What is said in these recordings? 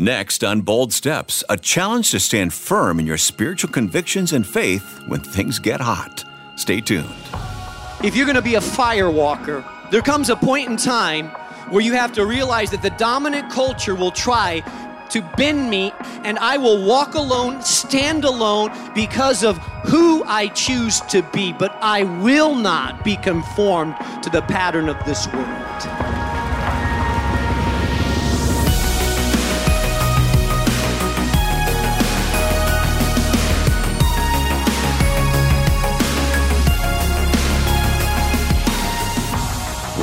Next on Bold Steps, a challenge to stand firm in your spiritual convictions and faith when things get hot. Stay tuned. If you're going to be a fire walker, there comes a point in time where you have to realize that the dominant culture will try to bend me, and I will walk alone, stand alone because of who I choose to be, but I will not be conformed to the pattern of this world.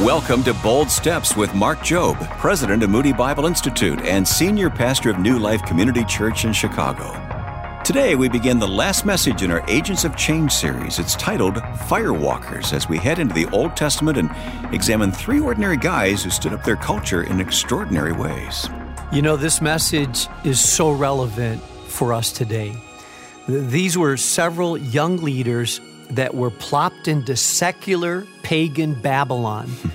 Welcome to Bold Steps with Mark Jobe, President of Moody Bible Institute and Senior Pastor of New Life Community Church in Chicago. Today, we begin the last message in our Agents of Change series. It's titled Firewalkers as we head into the Old Testament and examine three ordinary guys who stood up their culture in extraordinary ways. You know, this message is so relevant for us today. These were several young leaders that were plopped into secular pagan Babylon. Hmm.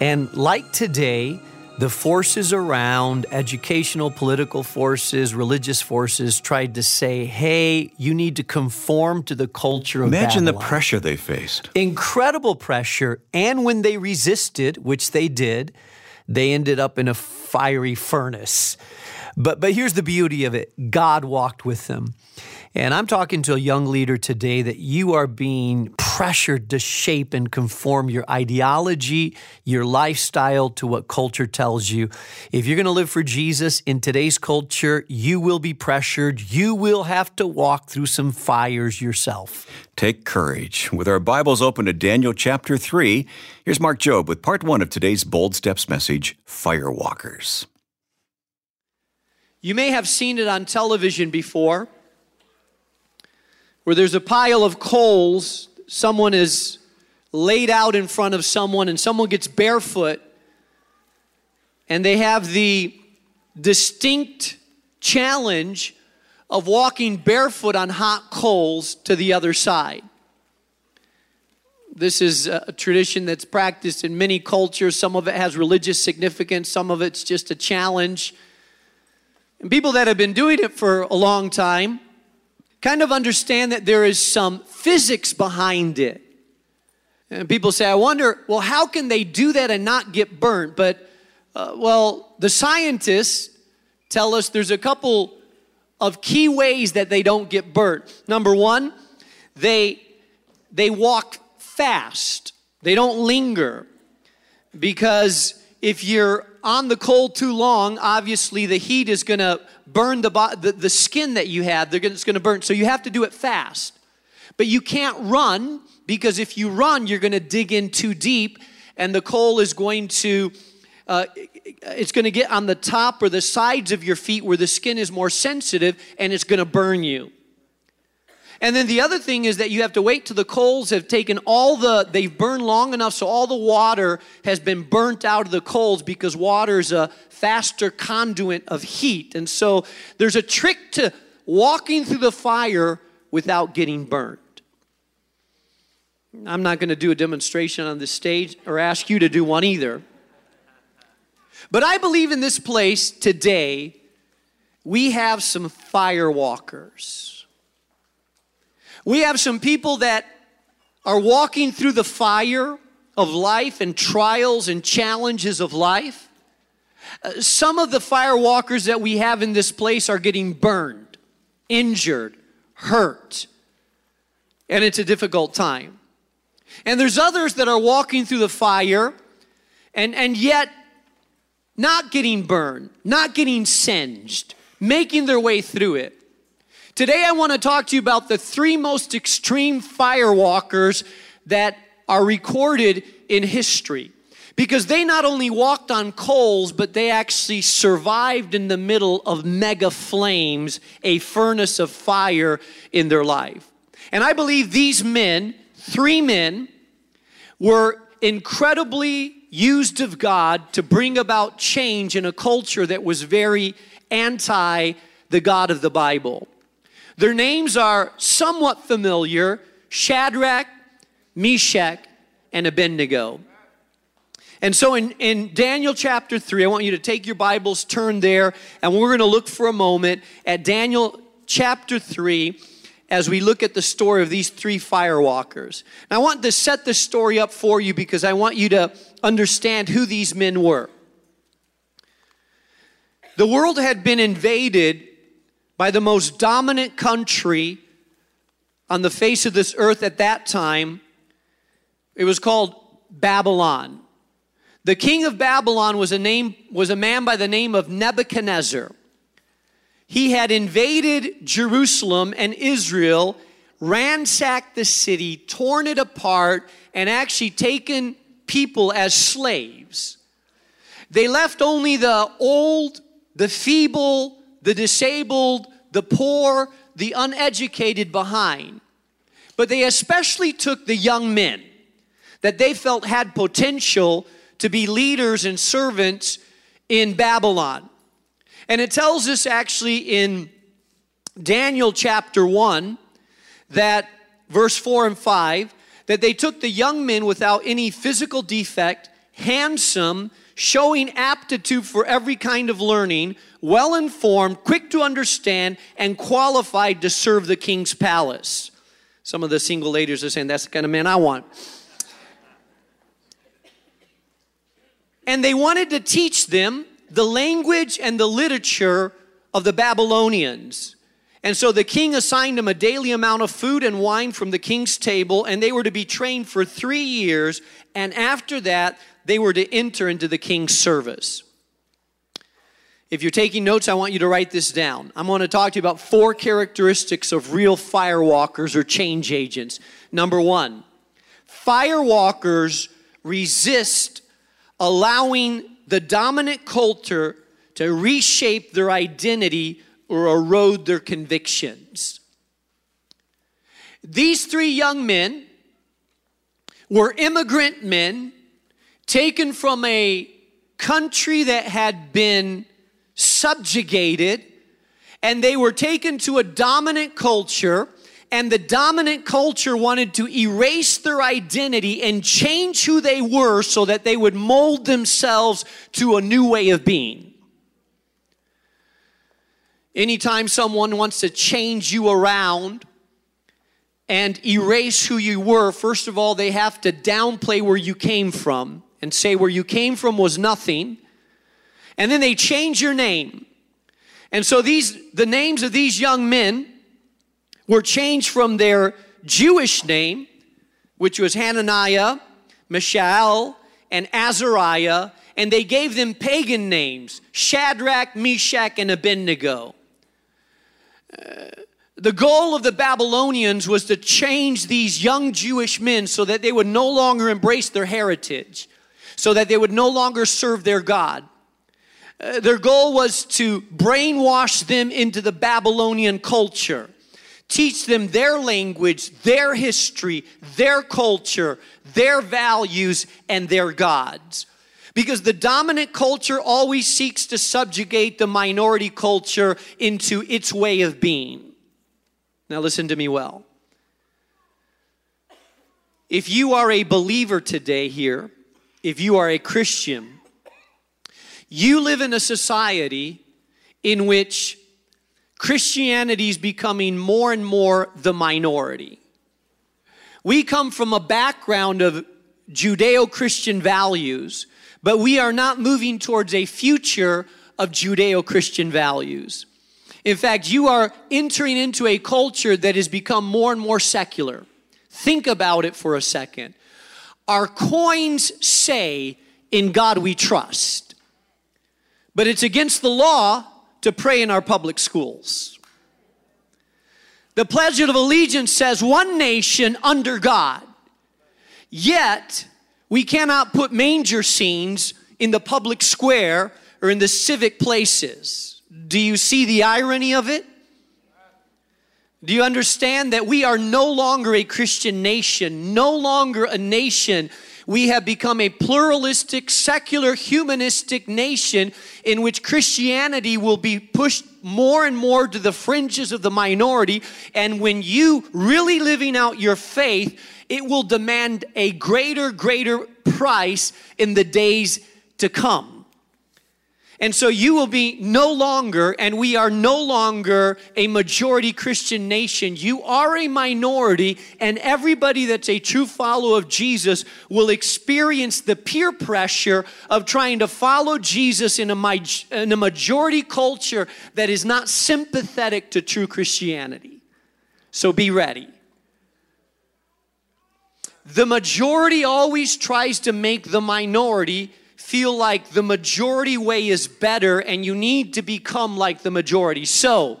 and like today, the forces around, educational, political forces, religious forces, tried to say, hey, you need to conform to the culture of Imagine Babylon. the pressure they faced. Incredible pressure. And when they resisted, which they did, they ended up in a fiery furnace. But, but here's the beauty of it God walked with them. And I'm talking to a young leader today that you are being pressured to shape and conform your ideology, your lifestyle to what culture tells you. If you're going to live for Jesus in today's culture, you will be pressured. You will have to walk through some fires yourself. Take courage. With our Bibles open to Daniel chapter 3, here's Mark Jobe with part one of today's Bold Steps message Firewalkers. You may have seen it on television before where there's a pile of coals, someone is laid out in front of someone, and someone gets barefoot, and they have the distinct challenge of walking barefoot on hot coals to the other side. This is a tradition that's practiced in many cultures. Some of it has religious significance, some of it's just a challenge. And people that have been doing it for a long time kind of understand that there is some physics behind it. And people say, I wonder, well, how can they do that and not get burnt? But, uh, well, the scientists tell us there's a couple of key ways that they don't get burnt. Number one, they, they walk fast, they don't linger. Because if you're on the cold too long, obviously the heat is going to burn the, the, the skin that you have. They're gonna, it's going to burn. So you have to do it fast. But you can't run because if you run, you're going to dig in too deep and the coal is going to. Uh, it's going to get on the top or the sides of your feet where the skin is more sensitive and it's going to burn you. And then the other thing is that you have to wait till the coals have taken all the, they've burned long enough so all the water has been burnt out of the coals because water is a faster conduit of heat. And so there's a trick to walking through the fire without getting burnt. I'm not going to do a demonstration on this stage or ask you to do one either. But I believe in this place today, we have some fire walkers. We have some people that are walking through the fire of life and trials and challenges of life. Uh, some of the fire walkers that we have in this place are getting burned, injured, hurt, and it's a difficult time. And there's others that are walking through the fire and, and yet not getting burned, not getting singed, making their way through it. Today, I want to talk to you about the three most extreme firewalkers that are recorded in history. Because they not only walked on coals, but they actually survived in the middle of mega flames, a furnace of fire in their life. And I believe these men, three men, were incredibly used of God to bring about change in a culture that was very anti the God of the Bible. Their names are somewhat familiar Shadrach, Meshach, and Abednego. And so in, in Daniel chapter 3, I want you to take your Bibles, turn there, and we're going to look for a moment at Daniel chapter 3 as we look at the story of these three firewalkers. And I want to set the story up for you because I want you to understand who these men were. The world had been invaded by the most dominant country on the face of this earth at that time. It was called Babylon. The king of Babylon was a name was a man by the name of Nebuchadnezzar. He had invaded Jerusalem and Israel, ransacked the city, torn it apart, and actually taken people as slaves. They left only the old, the feeble, the disabled, the poor, the uneducated behind. But they especially took the young men that they felt had potential to be leaders and servants in Babylon. And it tells us actually in Daniel chapter 1 that verse 4 and 5 that they took the young men without any physical defect, handsome, showing aptitude for every kind of learning, well informed, quick to understand, and qualified to serve the king's palace. Some of the single ladies are saying, That's the kind of man I want. And they wanted to teach them the language and the literature of the Babylonians. And so the king assigned them a daily amount of food and wine from the king's table, and they were to be trained for three years. And after that, they were to enter into the king's service. If you're taking notes, I want you to write this down. I'm going to talk to you about four characteristics of real firewalkers or change agents. Number one, firewalkers resist allowing the dominant culture to reshape their identity or erode their convictions. These three young men were immigrant men taken from a country that had been subjugated, and they were taken to a dominant culture and the dominant culture wanted to erase their identity and change who they were so that they would mold themselves to a new way of being. Anytime someone wants to change you around and erase who you were, first of all, they have to downplay where you came from and say where you came from was nothing. And then they change your name. And so these the names of these young men were changed from their Jewish name, which was Hananiah, Mishael, and Azariah, and they gave them pagan names Shadrach, Meshach, and Abednego. Uh, the goal of the Babylonians was to change these young Jewish men so that they would no longer embrace their heritage, so that they would no longer serve their God. Uh, their goal was to brainwash them into the Babylonian culture teach them their language, their history, their culture, their values, and their gods. Because the dominant culture always seeks to subjugate the minority culture into its way of being. Now, listen to me well. If you are a believer today here, if you are a Christian, you live in a society in which Christianity is becoming more and more the minority. We come from a background of Judeo Christian values, but we are not moving towards a future of Judeo Christian values. In fact, you are entering into a culture that has become more and more secular. Think about it for a second. Our coins say, In God we trust, but it's against the law to pray in our public schools. The Pledge of Allegiance says one nation under God. Yet, we cannot put manger scenes in the public square or in the civic places. Do you see the irony of it? Do you understand that we are no longer a Christian nation, no longer a nation we have become a pluralistic, secular, humanistic nation in which Christianity will be pushed more and more to the fringes of the minority. And when you really living out your faith, it will demand a greater, greater price in the days to come. And so you will be no longer, and we are no longer a majority Christian nation. You are a minority, and everybody that's a true follower of Jesus will experience the peer pressure of trying to follow Jesus in a, in a majority culture that is not sympathetic to true Christianity. So be ready. The majority always tries to make the minority feel like the majority way is better and you need to become like the majority. So,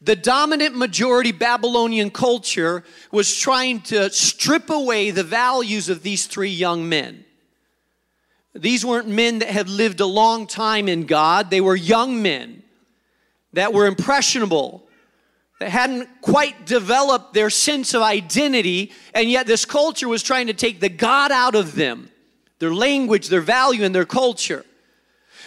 the dominant majority Babylonian culture was trying to strip away the values of these three young men. These weren't men that had lived a long time in God, they were young men that were impressionable, that hadn't quite developed their sense of identity, and yet this culture was trying to take the God out of them their language, their value, and their culture.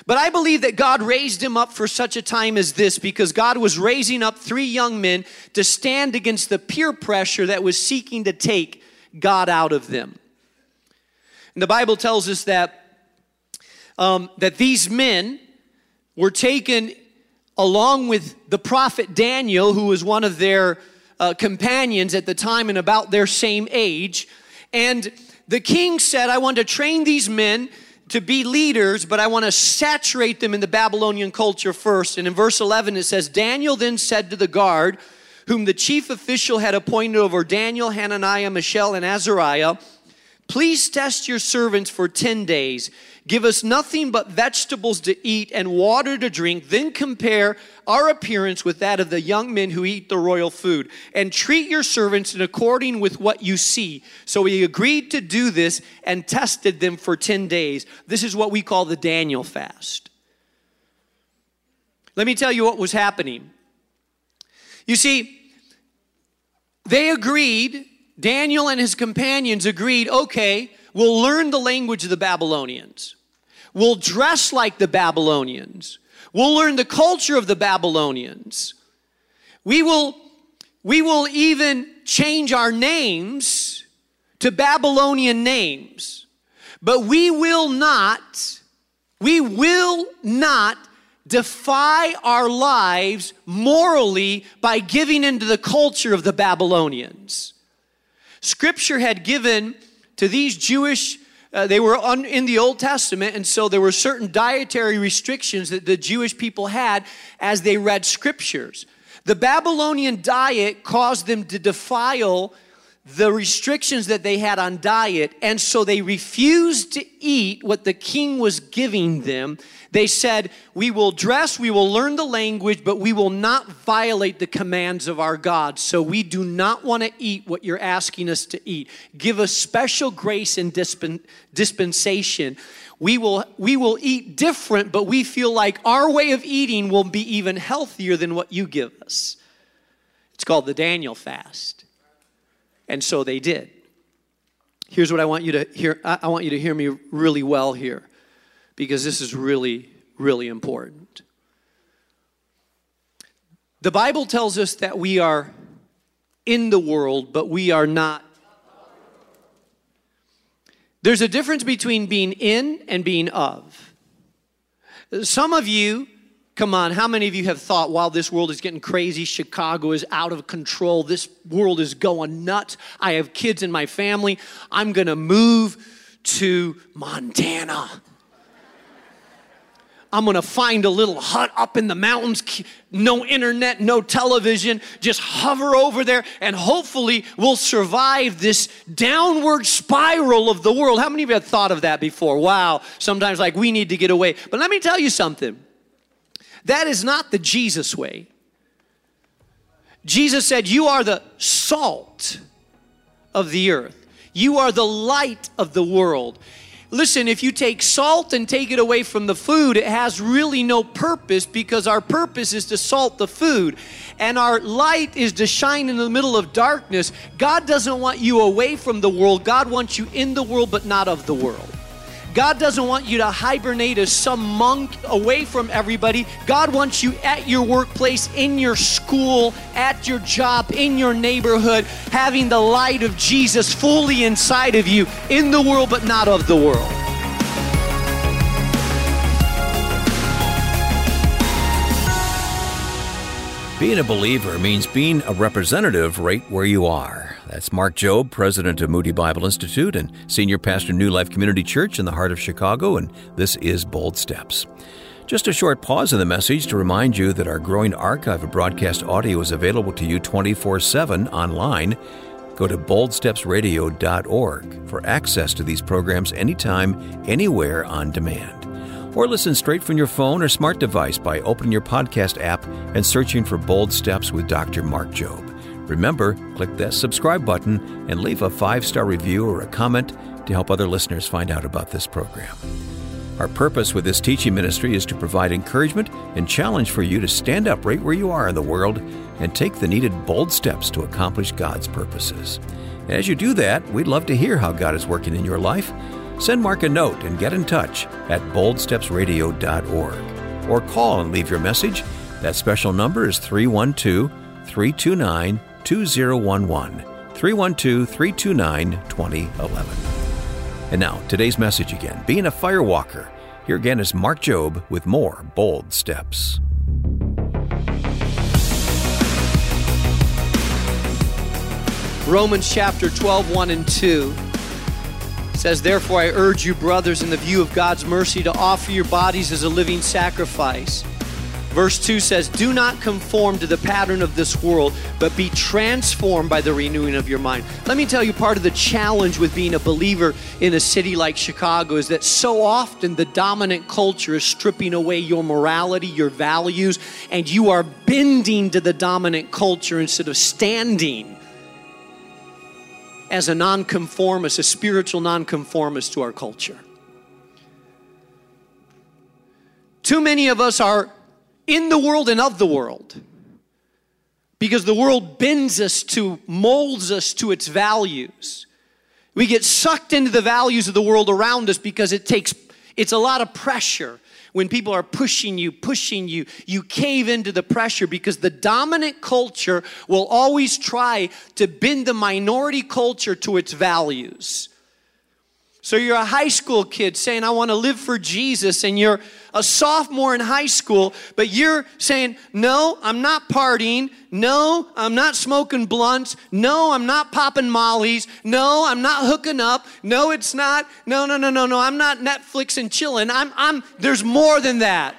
But I believe that God raised him up for such a time as this because God was raising up three young men to stand against the peer pressure that was seeking to take God out of them. And the Bible tells us that um, that these men were taken along with the prophet Daniel, who was one of their uh, companions at the time and about their same age, and the king said, I want to train these men to be leaders, but I want to saturate them in the Babylonian culture first. And in verse 11, it says, Daniel then said to the guard, whom the chief official had appointed over Daniel, Hananiah, Mishael, and Azariah, Please test your servants for 10 days. Give us nothing but vegetables to eat and water to drink. Then compare our appearance with that of the young men who eat the royal food. And treat your servants in according with what you see. So he agreed to do this and tested them for 10 days. This is what we call the Daniel fast. Let me tell you what was happening. You see, they agreed Daniel and his companions agreed okay, we'll learn the language of the Babylonians, we'll dress like the Babylonians, we'll learn the culture of the Babylonians. We will, we will even change our names to Babylonian names, but we will not, we will not defy our lives morally by giving into the culture of the Babylonians. Scripture had given to these Jewish uh, they were on, in the Old Testament, and so there were certain dietary restrictions that the Jewish people had as they read scriptures. The Babylonian diet caused them to defile the restrictions that they had on diet, and so they refused to eat what the king was giving them. They said, We will dress, we will learn the language, but we will not violate the commands of our God. So we do not want to eat what you're asking us to eat. Give us special grace and dispensation. We will, we will eat different, but we feel like our way of eating will be even healthier than what you give us. It's called the Daniel fast. And so they did. Here's what I want you to hear. I want you to hear me really well here because this is really, really important. The Bible tells us that we are in the world, but we are not. There's a difference between being in and being of. Some of you Come on, how many of you have thought, while this world is getting crazy, Chicago is out of control, this world is going nuts, I have kids in my family, I'm gonna move to Montana. I'm gonna find a little hut up in the mountains, no internet, no television, just hover over there, and hopefully we'll survive this downward spiral of the world. How many of you have thought of that before? Wow, sometimes like we need to get away. But let me tell you something that is not the Jesus way. Jesus said, You are the salt of the earth, you are the light of the world. Listen, if you take salt and take it away from the food, it has really no purpose because our purpose is to salt the food and our light is to shine in the middle of darkness. God doesn't want you away from the world, God wants you in the world but not of the world. God doesn't want you to hibernate as some monk away from everybody. God wants you at your workplace, in your school, at your job, in your neighborhood, having the light of Jesus fully inside of you, in the world, but not of the world. Being a believer means being a representative right where you are. That's Mark Jobe, president of Moody Bible Institute and senior pastor New Life Community Church in the heart of Chicago, and this is Bold Steps. Just a short pause in the message to remind you that our growing archive of broadcast audio is available to you 24 7 online. Go to boldstepsradio.org for access to these programs anytime, anywhere on demand or listen straight from your phone or smart device by opening your podcast app and searching for Bold Steps with Dr. Mark Jobe. Remember, click that subscribe button and leave a five star review or a comment to help other listeners find out about this program. Our purpose with this teaching ministry is to provide encouragement and challenge for you to stand up right where you are in the world and take the needed bold steps to accomplish God's purposes. as you do that, we'd love to hear how God is working in your life Send Mark a note and get in touch at boldstepsradio.org or call and leave your message. That special number is 312 329 2011. 312 329 2011. And now, today's message again being a firewalker. Here again is Mark Jobe with more bold steps. Romans chapter 12, 1 and 2 says, Therefore, I urge you, brothers, in the view of God's mercy, to offer your bodies as a living sacrifice. Verse 2 says, Do not conform to the pattern of this world, but be transformed by the renewing of your mind. Let me tell you, part of the challenge with being a believer in a city like Chicago is that so often the dominant culture is stripping away your morality, your values, and you are bending to the dominant culture instead of standing as a nonconformist, a spiritual nonconformist to our culture. Too many of us are in the world and of the world because the world bends us to, molds us to its values. We get sucked into the values of the world around us because it takes, it's a lot of pressure when people are pushing you, pushing you, you cave into the pressure because the dominant culture will always try to bend the minority culture to its values. So you're a high school kid saying, I want to live for Jesus, and you're a sophomore in high school, but you're saying, No, I'm not partying. No, I'm not smoking blunts. No, I'm not popping mollies. No, I'm not hooking up. No, it's not. No, no, no, no, no. I'm not Netflix and chilling. I'm, I'm, there's more than that.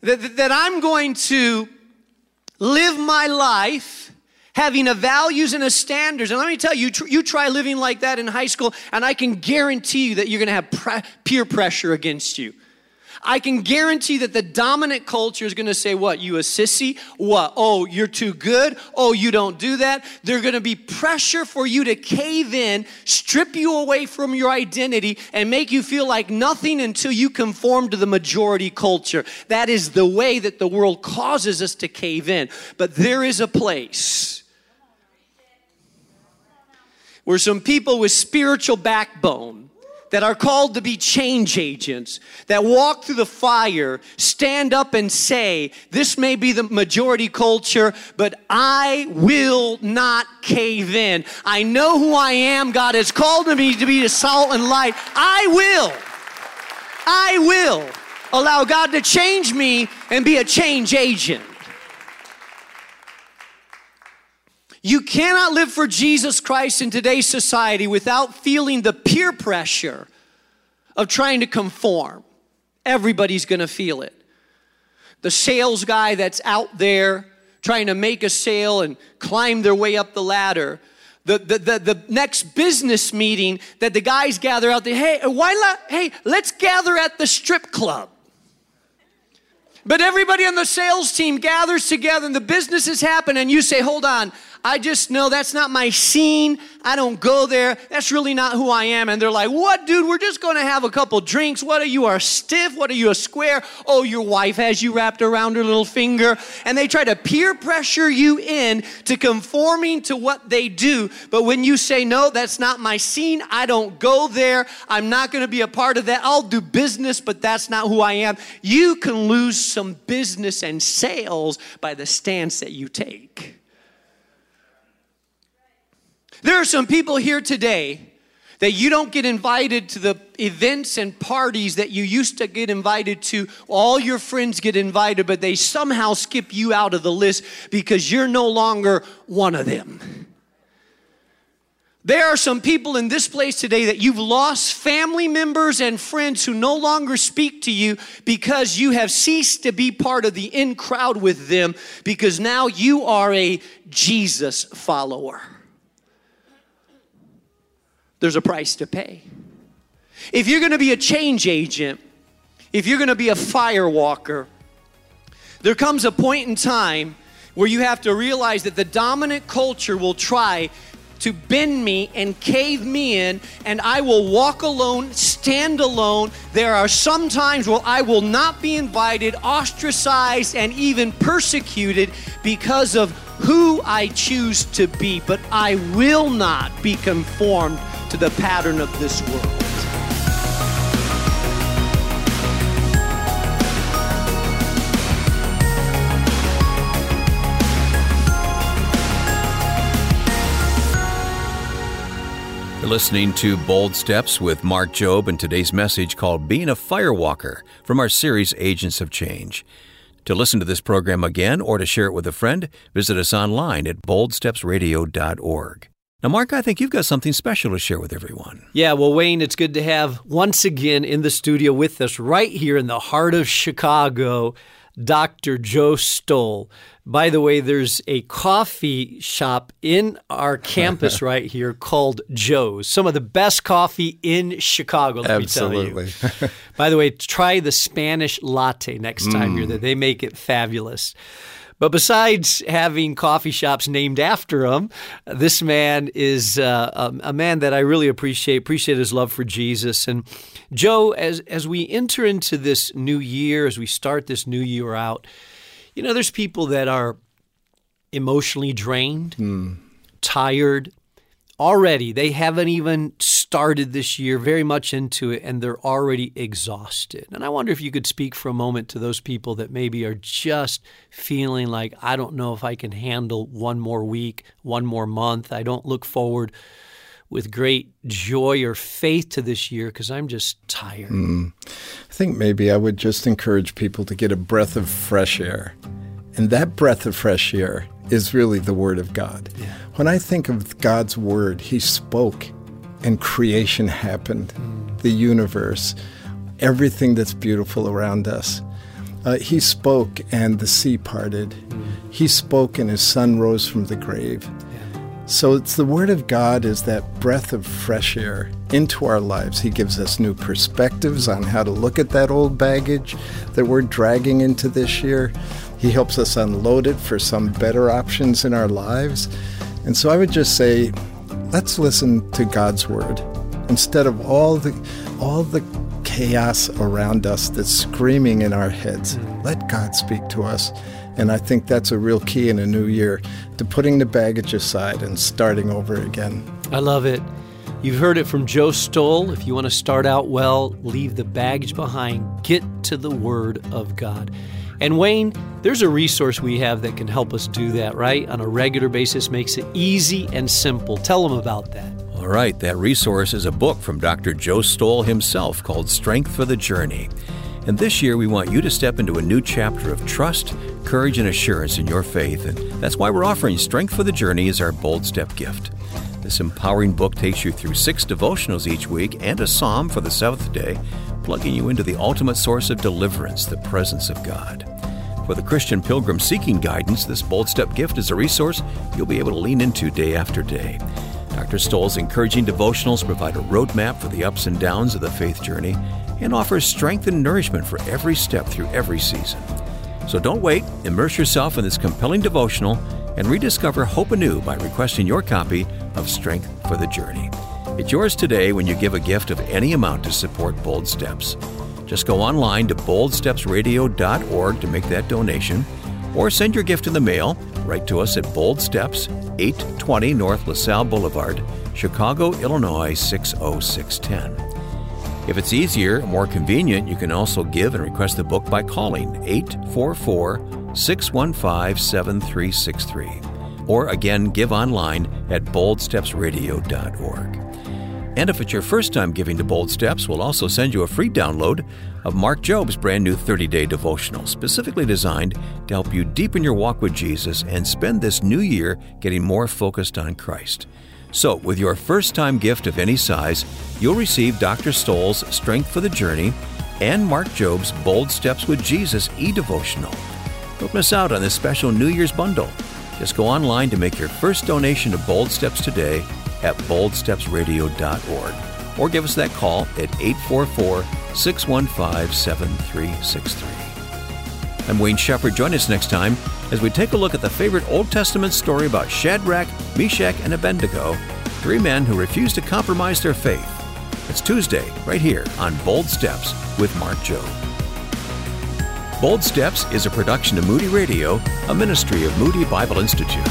that, that I'm going to live my life having a values and a standards. And let me tell you, you try living like that in high school, and I can guarantee you that you're going to have peer pressure against you. I can guarantee that the dominant culture is going to say, What, you a sissy? What? Oh, you're too good? Oh, you don't do that? There's going to be pressure for you to cave in, strip you away from your identity, and make you feel like nothing until you conform to the majority culture. That is the way that the world causes us to cave in. But there is a place where some people with spiritual backbone that are called to be change agents, that walk through the fire, stand up and say, This may be the majority culture, but I will not cave in. I know who I am. God has called me to be the salt and light. I will. I will allow God to change me and be a change agent. You cannot live for Jesus Christ in today's society without feeling the peer pressure of trying to conform. Everybody's gonna feel it. The sales guy that's out there trying to make a sale and climb their way up the ladder. The, the, the, the next business meeting that the guys gather out there, hey, uh, why not, hey, let's gather at the strip club. But everybody on the sales team gathers together and the business is happening, and you say, Hold on, I just know that's not my scene. I don't go there. That's really not who I am. And they're like, What, dude? We're just going to have a couple drinks. What are you, a stiff? What are you, a square? Oh, your wife has you wrapped around her little finger. And they try to peer pressure you in to conforming to what they do. But when you say, No, that's not my scene, I don't go there, I'm not going to be a part of that, I'll do business, but that's not who I am, you can lose some business and sales by the stance that you take. There are some people here today that you don't get invited to the events and parties that you used to get invited to. All your friends get invited, but they somehow skip you out of the list because you're no longer one of them. There are some people in this place today that you've lost family members and friends who no longer speak to you because you have ceased to be part of the in crowd with them because now you are a Jesus follower there's a price to pay. If you're going to be a change agent, if you're going to be a fire walker, there comes a point in time where you have to realize that the dominant culture will try to bend me and cave me in, and I will walk alone, stand alone. There are some times where I will not be invited, ostracized, and even persecuted because of who I choose to be, but I will not be conformed to the pattern of this world. You're listening to Bold Steps with Mark Jobe and today's message called Being a Firewalker from our series Agents of Change. To listen to this program again or to share it with a friend, visit us online at boldstepsradio.org. Now, Mark, I think you've got something special to share with everyone. Yeah, well, Wayne, it's good to have once again in the studio with us right here in the heart of Chicago, Dr. Joe Stowell. By the way, there's a coffee shop in our campus right here called Joe's. Some of the best coffee in Chicago, let Absolutely. me tell you. By the way, try the Spanish latte next time mm. you're there. They make it fabulous. But besides having coffee shops named after him, this man is uh, a, a, man that I really appreciate. Appreciate his love for Jesus. And Joe, as as we enter into this new year, as we start this new year out, you know, there's people that are emotionally drained, mm. tired, already they haven't even started this year very much into it and they're already exhausted and i wonder if you could speak for a moment to those people that maybe are just feeling like i don't know if i can handle one more week one more month i don't look forward with great joy or faith to this year because i'm just tired mm. i think maybe i would just encourage people to get a breath of fresh air and that breath of fresh air is really the Word of God. Yeah. When I think of God's Word, He spoke and creation happened, mm. the universe, everything that's beautiful around us. Uh, he spoke and the sea parted. Mm. He spoke and his son rose from the grave. So it's the word of God is that breath of fresh air into our lives. He gives us new perspectives on how to look at that old baggage that we're dragging into this year. He helps us unload it for some better options in our lives. And so I would just say, let's listen to God's word instead of all the all the chaos around us that's screaming in our heads. Mm. Let God speak to us. And I think that's a real key in a new year to putting the baggage aside and starting over again. I love it. You've heard it from Joe Stowell. If you want to start out well, leave the baggage behind, get to the Word of God. And Wayne, there's a resource we have that can help us do that, right? On a regular basis, makes it easy and simple. Tell them about that. All right, that resource is a book from Dr. Joe Stowell himself called Strength for the Journey. And this year, we want you to step into a new chapter of trust, courage, and assurance in your faith. And that's why we're offering Strength for the Journey as our bold step gift. This empowering book takes you through six devotionals each week and a psalm for the seventh day, plugging you into the ultimate source of deliverance, the presence of God. For the Christian pilgrim seeking guidance, this Bold Step gift is a resource you'll be able to lean into day after day. Dr. Stowell's encouraging devotionals provide a roadmap for the ups and downs of the faith journey and offers strength and nourishment for every step through every season. So don't wait, immerse yourself in this compelling devotional and rediscover hope anew by requesting your copy of Strength for the Journey. It's yours today when you give a gift of any amount to support Bold Steps. Just go online to boldstepsradio.org to make that donation, or send your gift in the mail. Write to us at Bold Steps, 820 North LaSalle Boulevard, Chicago, Illinois 60610. If it's easier, more convenient, you can also give and request the book by calling 844 615 7363. Or again, give online at boldstepsradio.org. And if it's your first time giving to Bold Steps, we'll also send you a free download of Mark Jobe's brand new 30 day devotional, specifically designed to help you deepen your walk with Jesus and spend this new year getting more focused on Christ. So, with your first time gift of any size, you'll receive Dr. Stowell's Strength for the Journey and Mark Jobe's Bold Steps with Jesus e devotional. Don't miss out on this special New Year's bundle. Just go online to make your first donation to Bold Steps today at boldstepsradio.org or give us that call at 844 615 7363. I'm Wayne Shepherd. Join us next time as we take a look at the favorite Old Testament story about Shadrach, Meshach, and Abednego, three men who refused to compromise their faith. It's Tuesday, right here on Bold Steps with Mark Jobe. Bold Steps is a production of Moody Radio, a ministry of Moody Bible Institute.